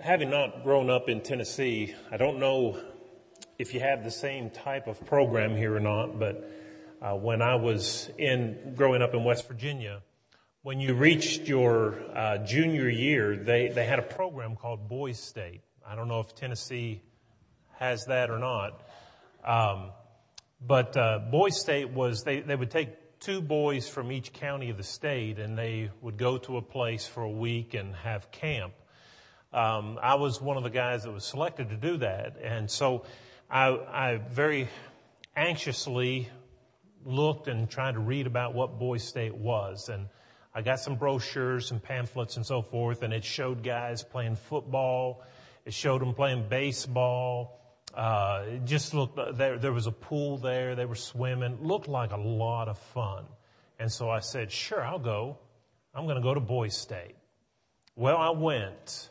having not grown up in Tennessee, I don't know if you have the same type of program here or not, but uh, when I was in growing up in West Virginia, when you reached your uh, junior year, they, they had a program called Boys State. I don't know if Tennessee has that or not. Um, but uh, Boys State was, they, they would take two boys from each county of the state and they would go to a place for a week and have camp. Um, I was one of the guys that was selected to do that. And so I, I very anxiously looked and tried to read about what Boys State was. And I got some brochures and pamphlets and so forth, and it showed guys playing football. It showed them playing baseball. Uh, it just looked, there, there was a pool there. They were swimming. Looked like a lot of fun. And so I said, sure, I'll go. I'm going to go to Boys State. Well, I went.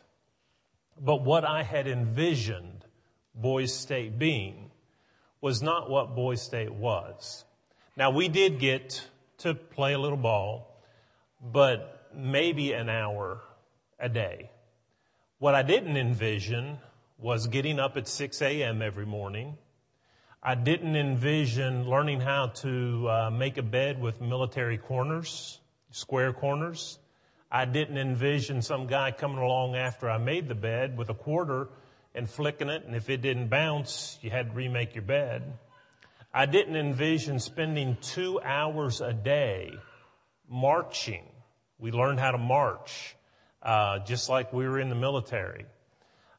But what I had envisioned Boys State being was not what Boys State was. Now we did get to play a little ball, but maybe an hour a day. What I didn't envision was getting up at 6 a.m. every morning. I didn't envision learning how to uh, make a bed with military corners, square corners. I didn't envision some guy coming along after I made the bed with a quarter and flicking it, and if it didn't bounce, you had to remake your bed. I didn't envision spending two hours a day marching. We learned how to march, uh, just like we were in the military.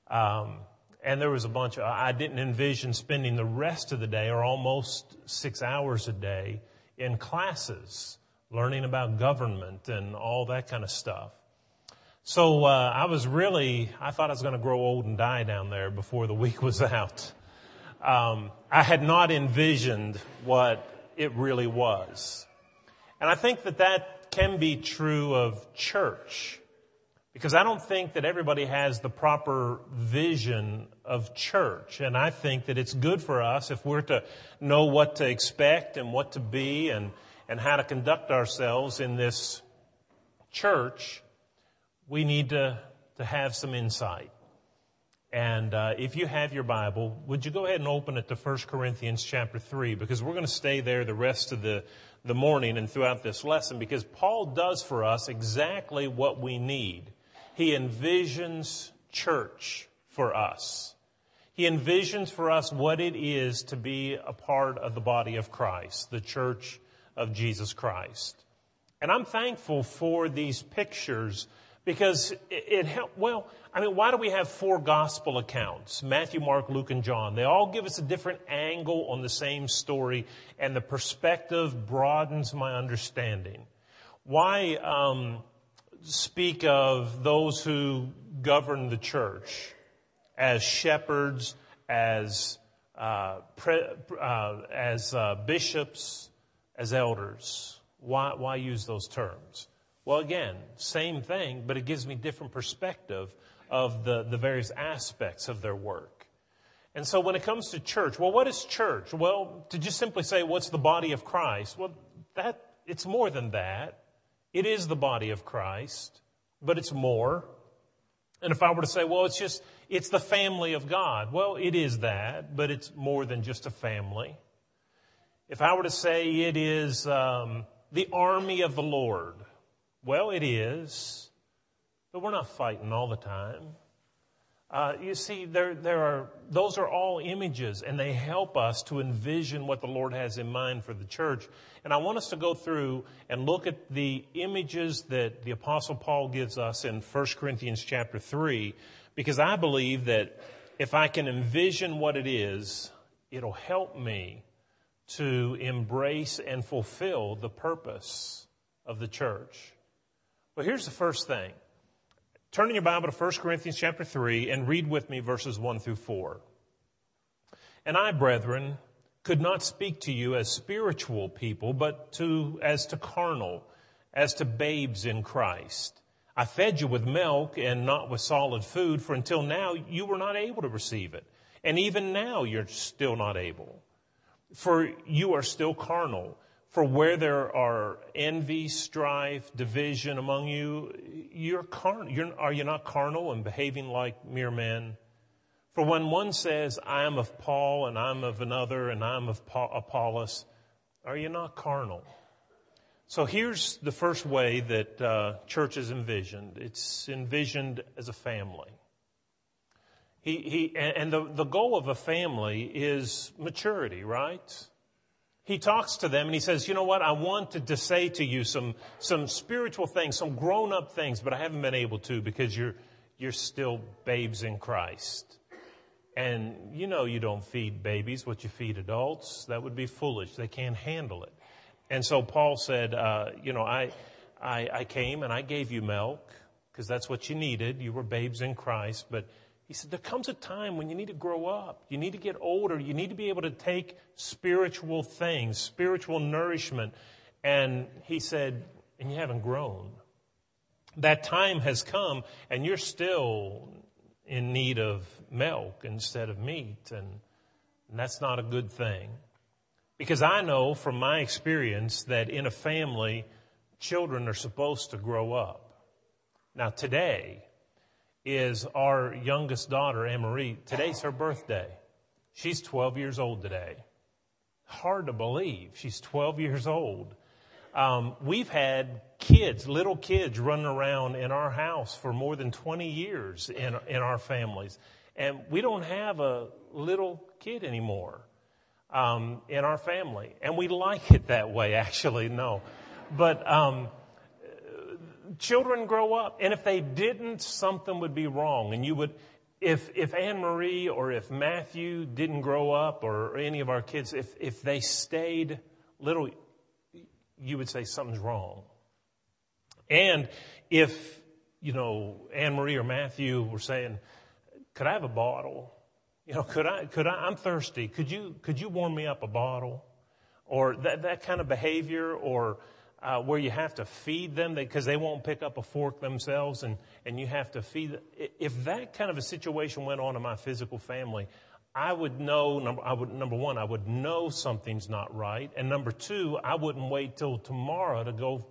Um, and there was a bunch of, I didn't envision spending the rest of the day or almost six hours a day in classes learning about government and all that kind of stuff. So uh, I was really, I thought I was going to grow old and die down there before the week was out. Um, I had not envisioned what it really was. And I think that that can be true of church. Because I don't think that everybody has the proper vision of church. And I think that it's good for us if we're to know what to expect and what to be and, and how to conduct ourselves in this church, we need to, to have some insight. And uh, if you have your Bible, would you go ahead and open it to 1 Corinthians chapter 3? Because we're going to stay there the rest of the, the morning and throughout this lesson because Paul does for us exactly what we need. He envisions church for us. He envisions for us what it is to be a part of the body of Christ, the church of Jesus Christ. And I'm thankful for these pictures because it, helped. Well, I mean, why do we have four gospel accounts? Matthew, Mark, Luke, and John. They all give us a different angle on the same story, and the perspective broadens my understanding. Why um, speak of those who govern the church as shepherds, as uh, pre, uh, as uh, bishops, as elders. Why, why use those terms? Well, again, same thing, but it gives me different perspective of the, the various aspects of their work. And so when it comes to church, well, what is church? Well, to just simply say, what's the body of Christ? Well, that, it's more than that. It is the body of Christ, but it's more. And if I were to say, well, it's just, it's the family of God. Well, it is that, but it's more than just a family. If I were to say it is um, the army of the Lord, well, it is, but we're not fighting all the time. Uh, you see, there, there are, those are all images, and they help us to envision what the Lord has in mind for the church. And I want us to go through and look at the images that the Apostle Paul gives us in 1 Corinthians chapter 3, because I believe that if I can envision what it is, it'll help me to embrace and fulfill the purpose of the church. Well, here's the first thing. Turn in your Bible to 1 Corinthians chapter 3 and read with me verses 1 through 4. And I, brethren, could not speak to you as spiritual people, but to, as to carnal, as to babes in Christ. I fed you with milk and not with solid food, for until now you were not able to receive it. And even now you're still not able for you are still carnal. For where there are envy, strife, division among you, you're carnal. You're, are you not carnal and behaving like mere men? For when one says, I am of Paul and I'm of another and I'm of Apollos, are you not carnal? So here's the first way that uh, church is envisioned. It's envisioned as a family. He, he, and the, the goal of a family is maturity, right? He talks to them and he says, you know what? I wanted to say to you some, some spiritual things, some grown up things, but I haven't been able to because you're, you're still babes in Christ. And you know you don't feed babies what you feed adults. That would be foolish. They can't handle it. And so Paul said, uh, you know, I, I, I came and I gave you milk because that's what you needed. You were babes in Christ, but he said, there comes a time when you need to grow up. You need to get older. You need to be able to take spiritual things, spiritual nourishment. And he said, and you haven't grown. That time has come and you're still in need of milk instead of meat. And, and that's not a good thing. Because I know from my experience that in a family, children are supposed to grow up. Now today, is our youngest daughter, Anne Marie. Today's her birthday. She's 12 years old today. Hard to believe. She's 12 years old. Um, we've had kids, little kids, running around in our house for more than 20 years in, in our families. And we don't have a little kid anymore um, in our family. And we like it that way, actually, no. But um, children grow up, and if they didn't, something would be wrong. And you would, if, if Anne Marie or if Matthew didn't grow up or any of our kids, if, if they stayed little, you would say something's wrong. And if, you know, Anne Marie or Matthew were saying, could I have a bottle? You know, could I, could I, I'm thirsty. Could you, could you warm me up a bottle? Or that, that kind of behavior or, uh, where you have to feed them because they, won't pick up a fork themselves and, and you have to feed them. If that kind of a situation went on in my physical family, I would know, number, I would, number one, I would know something's not right. And number two, I wouldn't wait till tomorrow to go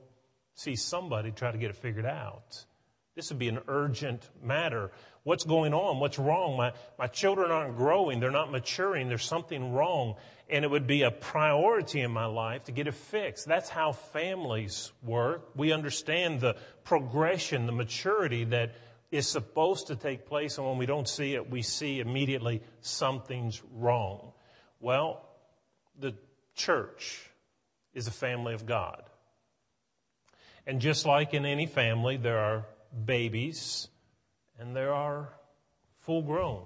see somebody try to get it figured out. This would be an urgent matter. What's going on? What's wrong? My, my children aren't growing. They're not maturing. There's something wrong and it would be a priority in my life to get it fixed. That's how families work. We understand the progression, the maturity that is supposed to take place, and when we don't see it, we see immediately something's wrong. Well, the church is a family of God. And just like in any family, there are babies and there are full grown.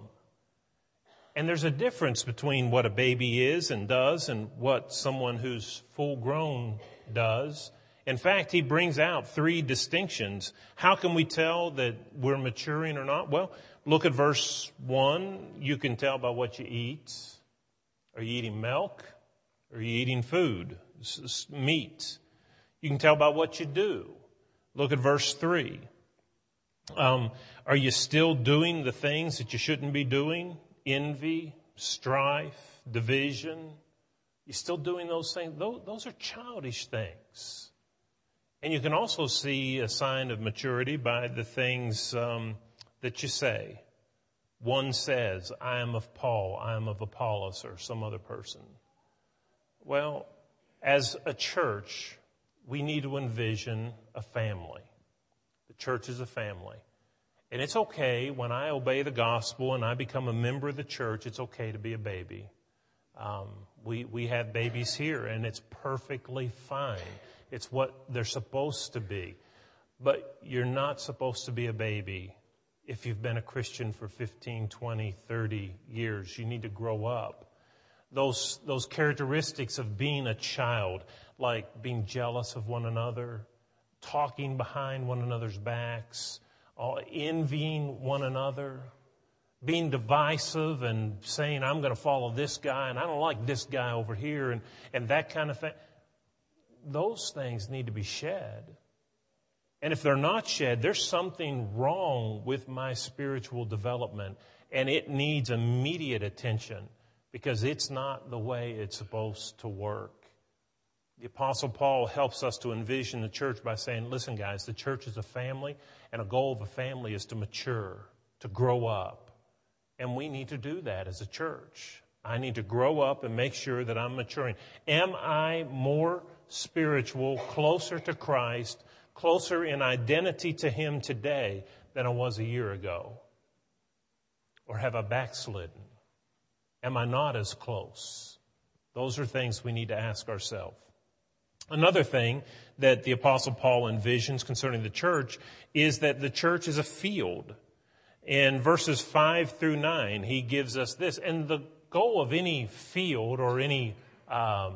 And there's a difference between what a baby is and does and what someone who's full grown does. In fact, he brings out three distinctions. How can we tell that we're maturing or not? Well, look at verse one. You can tell by what you eat. Are you eating milk? Are you eating food? Meat. You can tell by what you do. Look at verse three. Um, are you still doing the things that you shouldn't be doing? envy, strife, division. You're still doing those things. Those, are childish things. And you can also see a sign of maturity by the things um, that you say. One says, I am of Paul, I am of Apollos, or some other person. Well, as a church, we need to envision a family. The church is a family. And it's okay when I obey the gospel and I become a member of the church, it's okay to be a baby. Um, we, we have babies here and it's perfectly fine. It's what they're supposed to be. But you're not supposed to be a baby if you've been a Christian for 15, 20, 30 years. You need to grow up. Those, those characteristics of being a child, like being jealous of one another, talking behind one another's backs, uh, envying one another, being divisive and saying, I'm going to follow this guy and I don't like this guy over here and, and that kind of thing. Those things need to be shed. And if they're not shed, there's something wrong with my spiritual development and it needs immediate attention because it's not the way it's supposed to work. The Apostle Paul helps us to envision the church by saying, listen, guys, the church is a family, and a goal of a family is to mature, to grow up. And we need to do that as a church. I need to grow up and make sure that I'm maturing. Am I more spiritual, closer to Christ, closer in identity to Him today than I was a year ago? Or have I backslidden? Am I not as close? Those are things we need to ask ourselves. Another thing that the apostle Paul envisions concerning the church is that the church is a field. In verses 5 through 9, he gives us this. And the goal of any field or any um,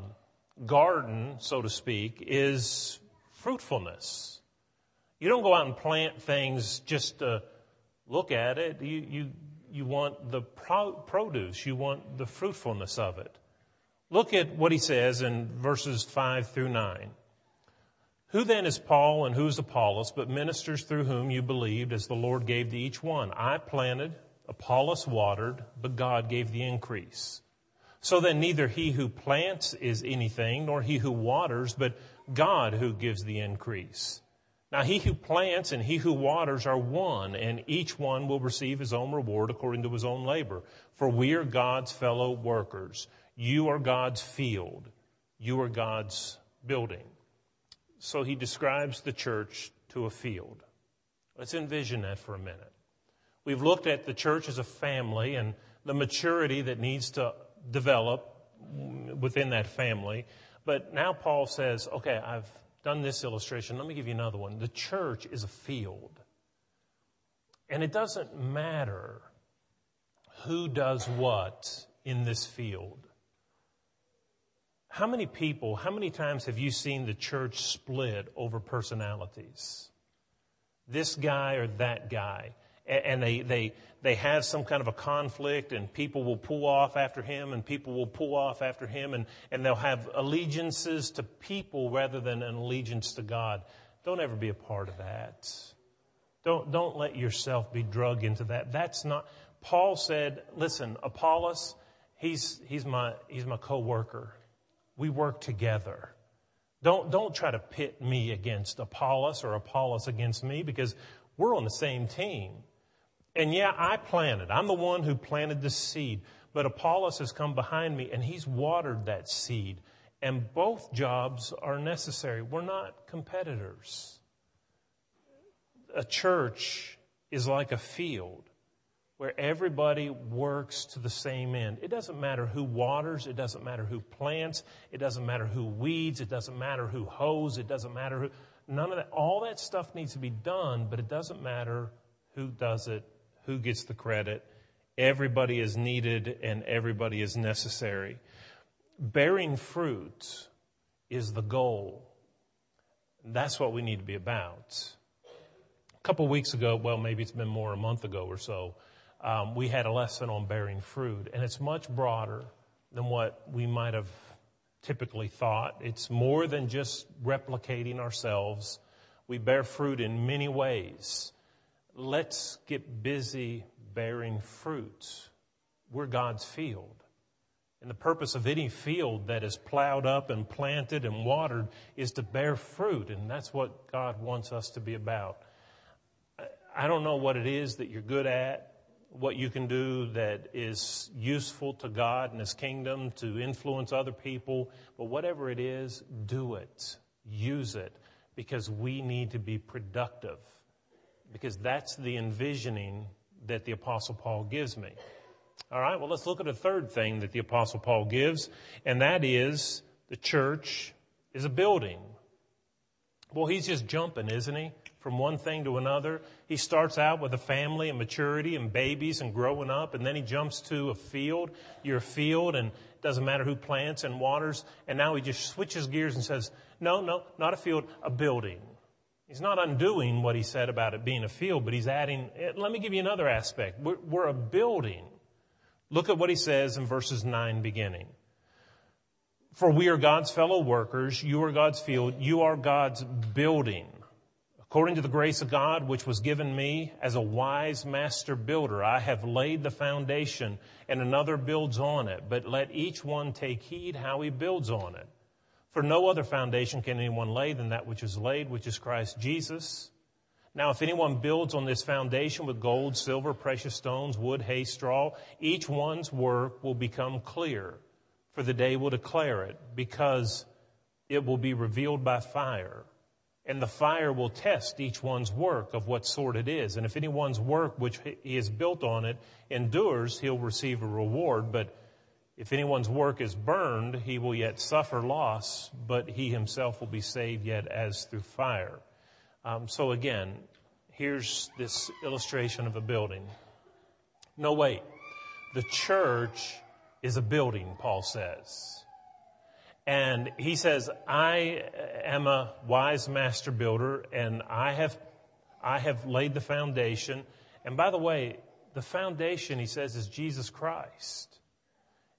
garden, so to speak, is fruitfulness. You don't go out and plant things just to look at it. You, you, you want the pro- produce, you want the fruitfulness of it. Look at what he says in verses 5 through 9. Who then is Paul and who is Apollos, but ministers through whom you believed as the Lord gave to each one? I planted, Apollos watered, but God gave the increase. So then neither he who plants is anything, nor he who waters, but God who gives the increase. Now he who plants and he who waters are one, and each one will receive his own reward according to his own labor. For we are God's fellow workers. You are God's field. You are God's building. So he describes the church to a field. Let's envision that for a minute. We've looked at the church as a family and the maturity that needs to develop within that family. But now Paul says, okay, I've done this illustration. Let me give you another one. The church is a field. And it doesn't matter who does what in this field. How many people, how many times have you seen the church split over personalities? This guy or that guy. And they, they, they have some kind of a conflict, and people will pull off after him, and people will pull off after him, and, and they'll have allegiances to people rather than an allegiance to God. Don't ever be a part of that. Don't, don't let yourself be drugged into that. That's not, Paul said, listen, Apollos, he's, he's my, he's my co-worker. We work together. Don't, don't try to pit me against Apollos or Apollos against me because we're on the same team. And yeah, I planted. I'm the one who planted the seed. But Apollos has come behind me and he's watered that seed. And both jobs are necessary. We're not competitors. A church is like a field where everybody works to the same end. It doesn't matter who waters, it doesn't matter who plants, it doesn't matter who weeds, it doesn't matter who hoes, it doesn't matter who, none of that. All that stuff needs to be done, but it doesn't matter who does it, who gets the credit. Everybody is needed and everybody is necessary. Bearing fruit is the goal. That's what we need to be about. A couple weeks ago, well, maybe it's been more a month ago or so, um, we had a lesson on bearing fruit, and it's much broader than what we might have typically thought. It's more than just replicating ourselves. We bear fruit in many ways. Let's get busy bearing fruit. We're God's field. And the purpose of any field that is plowed up and planted and watered is to bear fruit. And that's what God wants us to be about. I don't know what it is that you're good at what you can do that is useful to God and His kingdom to influence other people. But whatever it is, do it. Use it because we need to be productive. Because that's the envisioning that the Apostle Paul gives me. All right, well, let's look at a third thing that the Apostle Paul gives, and that is the church is a building. Well, he's just jumping, isn't he? From one thing to another. He starts out with a family and maturity and babies and growing up, and then he jumps to a field. You're field, and it doesn't matter who plants and waters. And now he just switches gears and says, No, no, not a field, a building. He's not undoing what he said about it being a field, but he's adding, eh, let me give you another aspect. We're, we're a building. Look at what he says in verses 9 beginning. For we are God's fellow workers. You are God's field. You are God's building. According to the grace of God, which was given me as a wise master builder, I have laid the foundation and another builds on it, but let each one take heed how he builds on it. For no other foundation can anyone lay than that which is laid, which is Christ Jesus. Now, if anyone builds on this foundation with gold, silver, precious stones, wood, hay, straw, each one's work will become clear, for the day will declare it, because it will be revealed by fire. And the fire will test each one's work of what sort it is. And if anyone's work which he has built on it endures, he'll receive a reward. But if anyone's work is burned, he will yet suffer loss, but he himself will be saved yet as through fire. Um, so again, here's this illustration of a building. No, wait. The church is a building, Paul says. And he says, I am a wise master builder and I have, I have laid the foundation. And by the way, the foundation, he says, is Jesus Christ.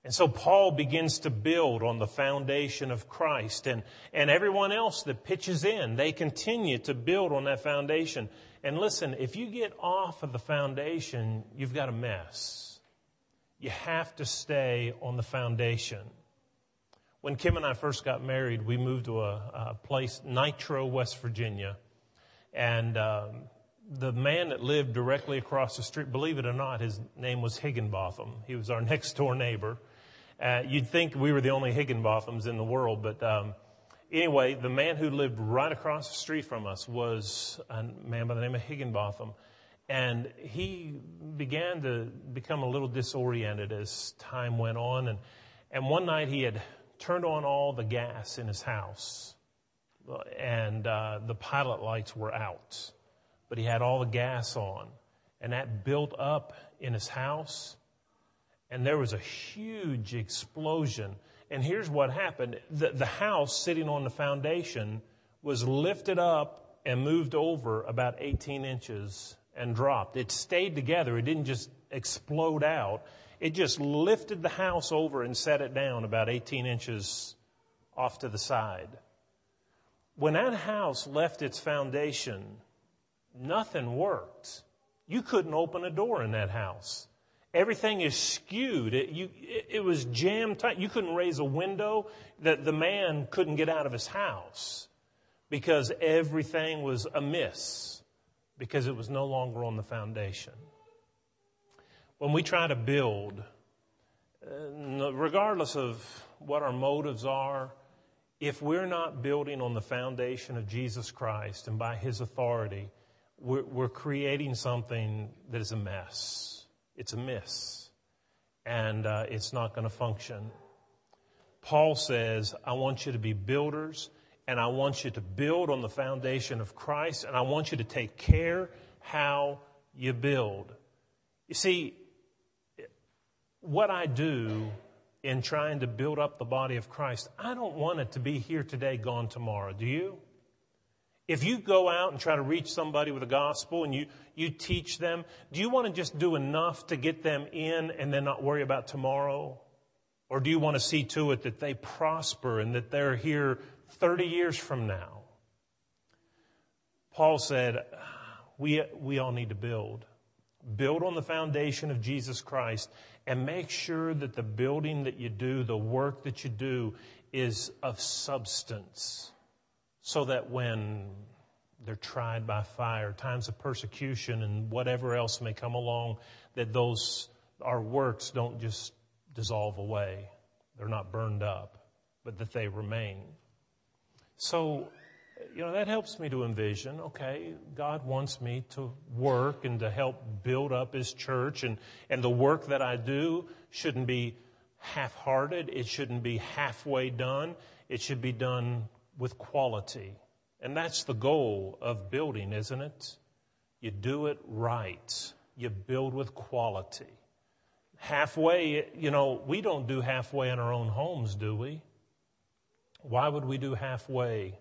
And so Paul begins to build on the foundation of Christ and, and everyone else that pitches in, they continue to build on that foundation. And listen, if you get off of the foundation, you've got a mess. You have to stay on the foundation. When Kim and I first got married, we moved to a, a place, Nitro, West Virginia. And um, the man that lived directly across the street, believe it or not, his name was Higginbotham. He was our next door neighbor. Uh, you'd think we were the only Higginbothams in the world, but um, anyway, the man who lived right across the street from us was a man by the name of Higginbotham. And he began to become a little disoriented as time went on. And, and one night he had turned on all the gas in his house, and uh, the pilot lights were out. But he had all the gas on, and that built up in his house and there was a huge explosion. And here's what happened. The, the house sitting on the foundation was lifted up and moved over about 18 inches and dropped. It stayed together. It didn't just explode out. It just lifted the house over and set it down about 18 inches off to the side. When that house left its foundation, nothing worked. You couldn't open a door in that house. Everything is skewed. It, you, it, it was jammed tight. You couldn't raise a window. That the man couldn't get out of his house because everything was amiss because it was no longer on the foundation. When we try to build, uh, regardless of what our motives are, if we're not building on the foundation of Jesus Christ and by His authority, we're, we're creating something that is a mess. It's a miss, and uh, it's not going to function. Paul says, I want you to be builders, and I want you to build on the foundation of Christ, and I want you to take care how you build. You see, what I do in trying to build up the body of Christ, I don't want it to be here today, gone tomorrow. Do you? If you go out and try to reach somebody with the gospel and you, you teach them, do you want to just do enough to get them in and then not worry about tomorrow? Or do you want to see to it that they prosper and that they're here 30 years from now? Paul said, we, we all need to build. Build on the foundation of Jesus Christ and make sure that the building that you do, the work that you do, is of substance so that when they're tried by fire, times of persecution and whatever else may come along, that those, our works don't just dissolve away. They're not burned up, but that they remain. So, you know, that helps me to envision, okay, God wants me to work and to help build up His church and, and the work that I do shouldn't be half-hearted. It shouldn't be halfway done. It should be done with quality. And that's the goal of building, isn't it? You do it right. You build with quality. Halfway, you know, we don't do halfway in our own homes, do we? Why would we do halfway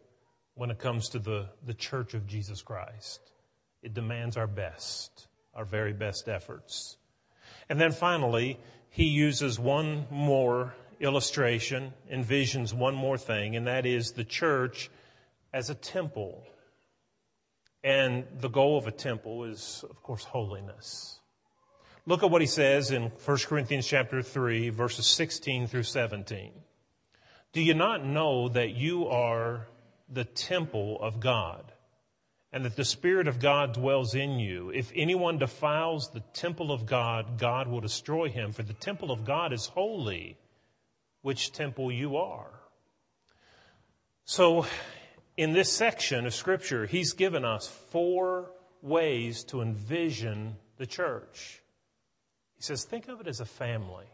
when it comes to the, the church of Jesus Christ? It demands our best, our very best efforts. And then finally, he uses one more illustration envisions one more thing, and that is the church as a temple. And the goal of a temple is, of course, holiness. Look at what he says in 1 Corinthians chapter 3, verses 16 through 17. Do you not know that you are the temple of God and that the Spirit of God dwells in you? If anyone defiles the temple of God, God will destroy him, for the temple of God is holy, which temple you are. So, in this section of Scripture, he's given us four ways to envision the church. He says, think of it as a family.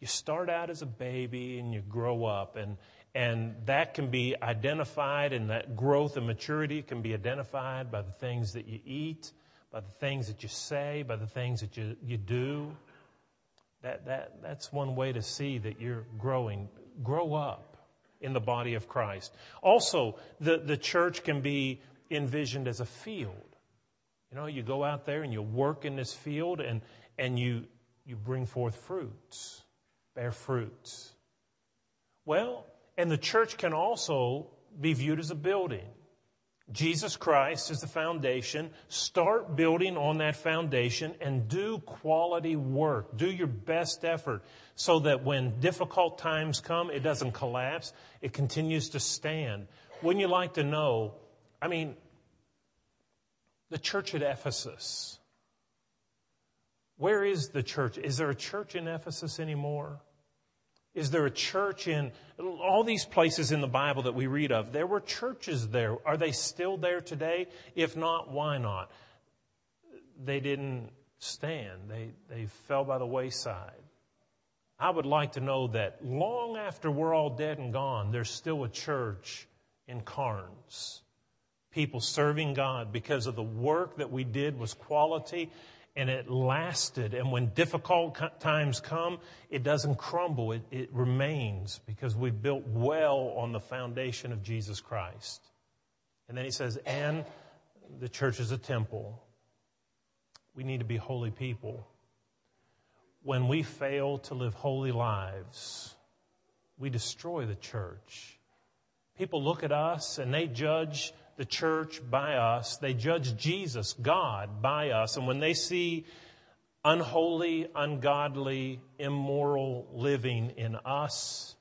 You start out as a baby and you grow up, and, and that can be identified, and that growth and maturity can be identified by the things that you eat, by the things that you say, by the things that you, you do. That, that, that's one way to see that you're growing. Grow up in the body of Christ. Also, the, the church can be envisioned as a field. You know, you go out there and you work in this field and, and you, you bring forth fruits, bear fruits. Well, and the church can also be viewed as a building. Jesus Christ is the foundation. Start building on that foundation and do quality work. Do your best effort so that when difficult times come, it doesn't collapse. It continues to stand. Wouldn't you like to know? I mean, the church at Ephesus. Where is the church? Is there a church in Ephesus anymore? Is there a church in all these places in the Bible that we read of? There were churches there. Are they still there today? If not, why not? They didn't stand, they, they fell by the wayside. I would like to know that long after we're all dead and gone, there's still a church in Karns people serving God because of the work that we did was quality and it lasted. And when difficult times come, it doesn't crumble. It, it remains because we built well on the foundation of Jesus Christ. And then he says, and the church is a temple. We need to be holy people. When we fail to live holy lives, we destroy the church. People look at us and they judge the church by us. They judge Jesus, God, by us. And when they see unholy, ungodly, immoral living in us,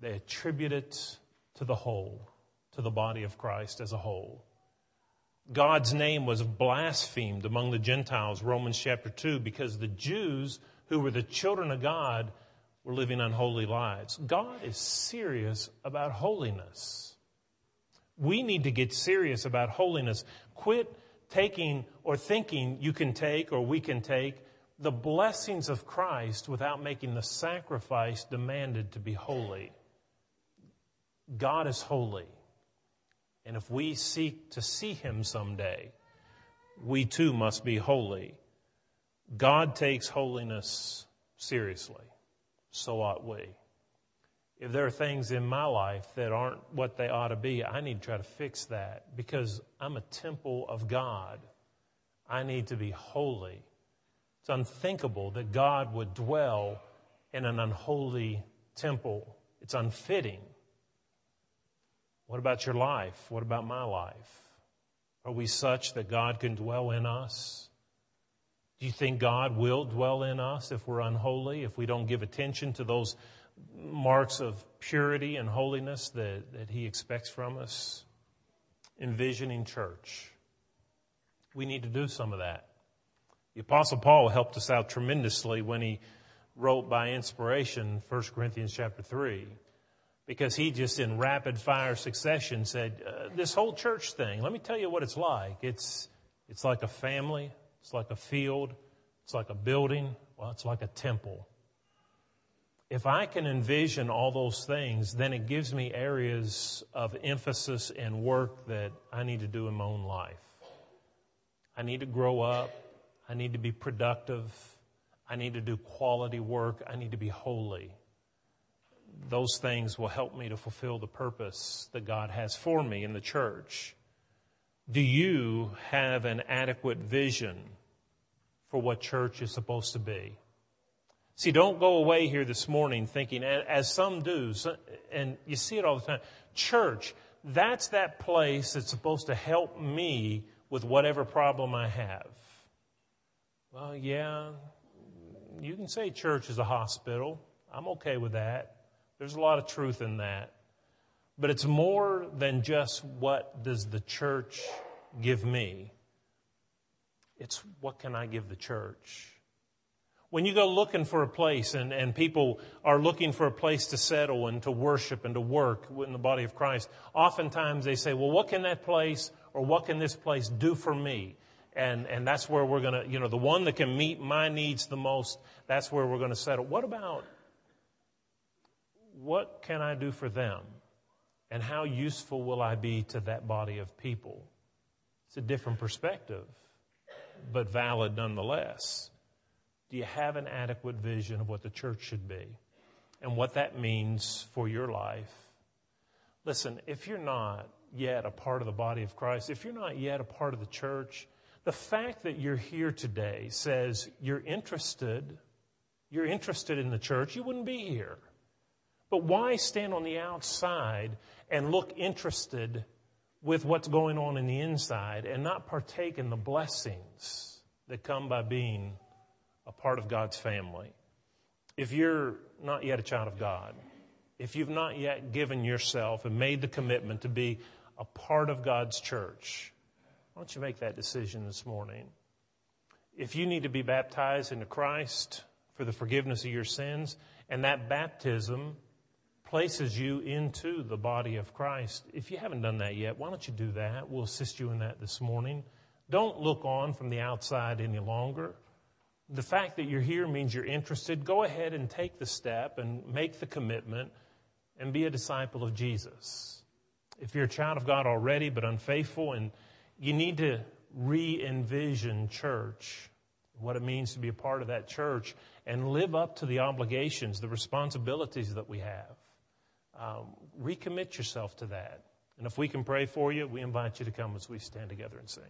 they attribute it to the whole, to the body of Christ as a whole. God's name was blasphemed among the Gentiles, Romans chapter 2, because the Jews, who were the children of God, were living unholy lives. God is serious about holiness we need to get serious about holiness. Quit taking or thinking you can take or we can take the blessings of Christ without making the sacrifice demanded to be holy. God is holy. And if we seek to see Him someday, we too must be holy. God takes holiness seriously. So ought we if there are things in my life that aren't what they ought to be, I need to try to fix that because I'm a temple of God. I need to be holy. It's unthinkable that God would dwell in an unholy temple. It's unfitting. What about your life? What about my life? Are we such that God can dwell in us? Do you think God will dwell in us if we're unholy, if we don't give attention to those marks of purity and holiness that, that he expects from us. Envisioning church. We need to do some of that. The Apostle Paul helped us out tremendously when he wrote by inspiration 1 Corinthians chapter 3 because he just in rapid fire succession said, uh, This whole church thing, let me tell you what it's like. It's, it's like a family, it's like a field, it's like a building, well, it's like a temple if I can envision all those things, then it gives me areas of emphasis and work that I need to do in my own life. I need to grow up. I need to be productive. I need to do quality work. I need to be holy. Those things will help me to fulfill the purpose that God has for me in the church. Do you have an adequate vision for what church is supposed to be? See, don't go away here this morning thinking, as some do, and you see it all the time, church, that's that place that's supposed to help me with whatever problem I have. Well, yeah, you can say church is a hospital. I'm okay with that. There's a lot of truth in that. But it's more than just what does the church give me. It's what can I give the church? When you go looking for a place and, and people are looking for a place to settle and to worship and to work in the body of Christ, oftentimes they say, well, what can that place or what can this place do for me? And, and that's where we're going to, you know, the one that can meet my needs the most, that's where we're going to settle. What about what can I do for them? And how useful will I be to that body of people? It's a different perspective, but valid nonetheless. Do you have an adequate vision of what the church should be and what that means for your life? Listen, if you're not yet a part of the body of Christ, if you're not yet a part of the church, the fact that you're here today says you're interested, you're interested in the church, you wouldn't be here. But why stand on the outside and look interested with what's going on in the inside and not partake in the blessings that come by being a part of God's family? If you're not yet a child of God, if you've not yet given yourself and made the commitment to be a part of God's church, why don't you make that decision this morning? If you need to be baptized into Christ for the forgiveness of your sins, and that baptism places you into the body of Christ, if you haven't done that yet, why don't you do that? We'll assist you in that this morning. Don't look on from the outside any longer. The fact that you're here means you're interested. Go ahead and take the step and make the commitment and be a disciple of Jesus. If you're a child of God already but unfaithful and you need to re envision church, what it means to be a part of that church, and live up to the obligations, the responsibilities that we have. Um, recommit yourself to that. And if we can pray for you, we invite you to come as we stand together and sing.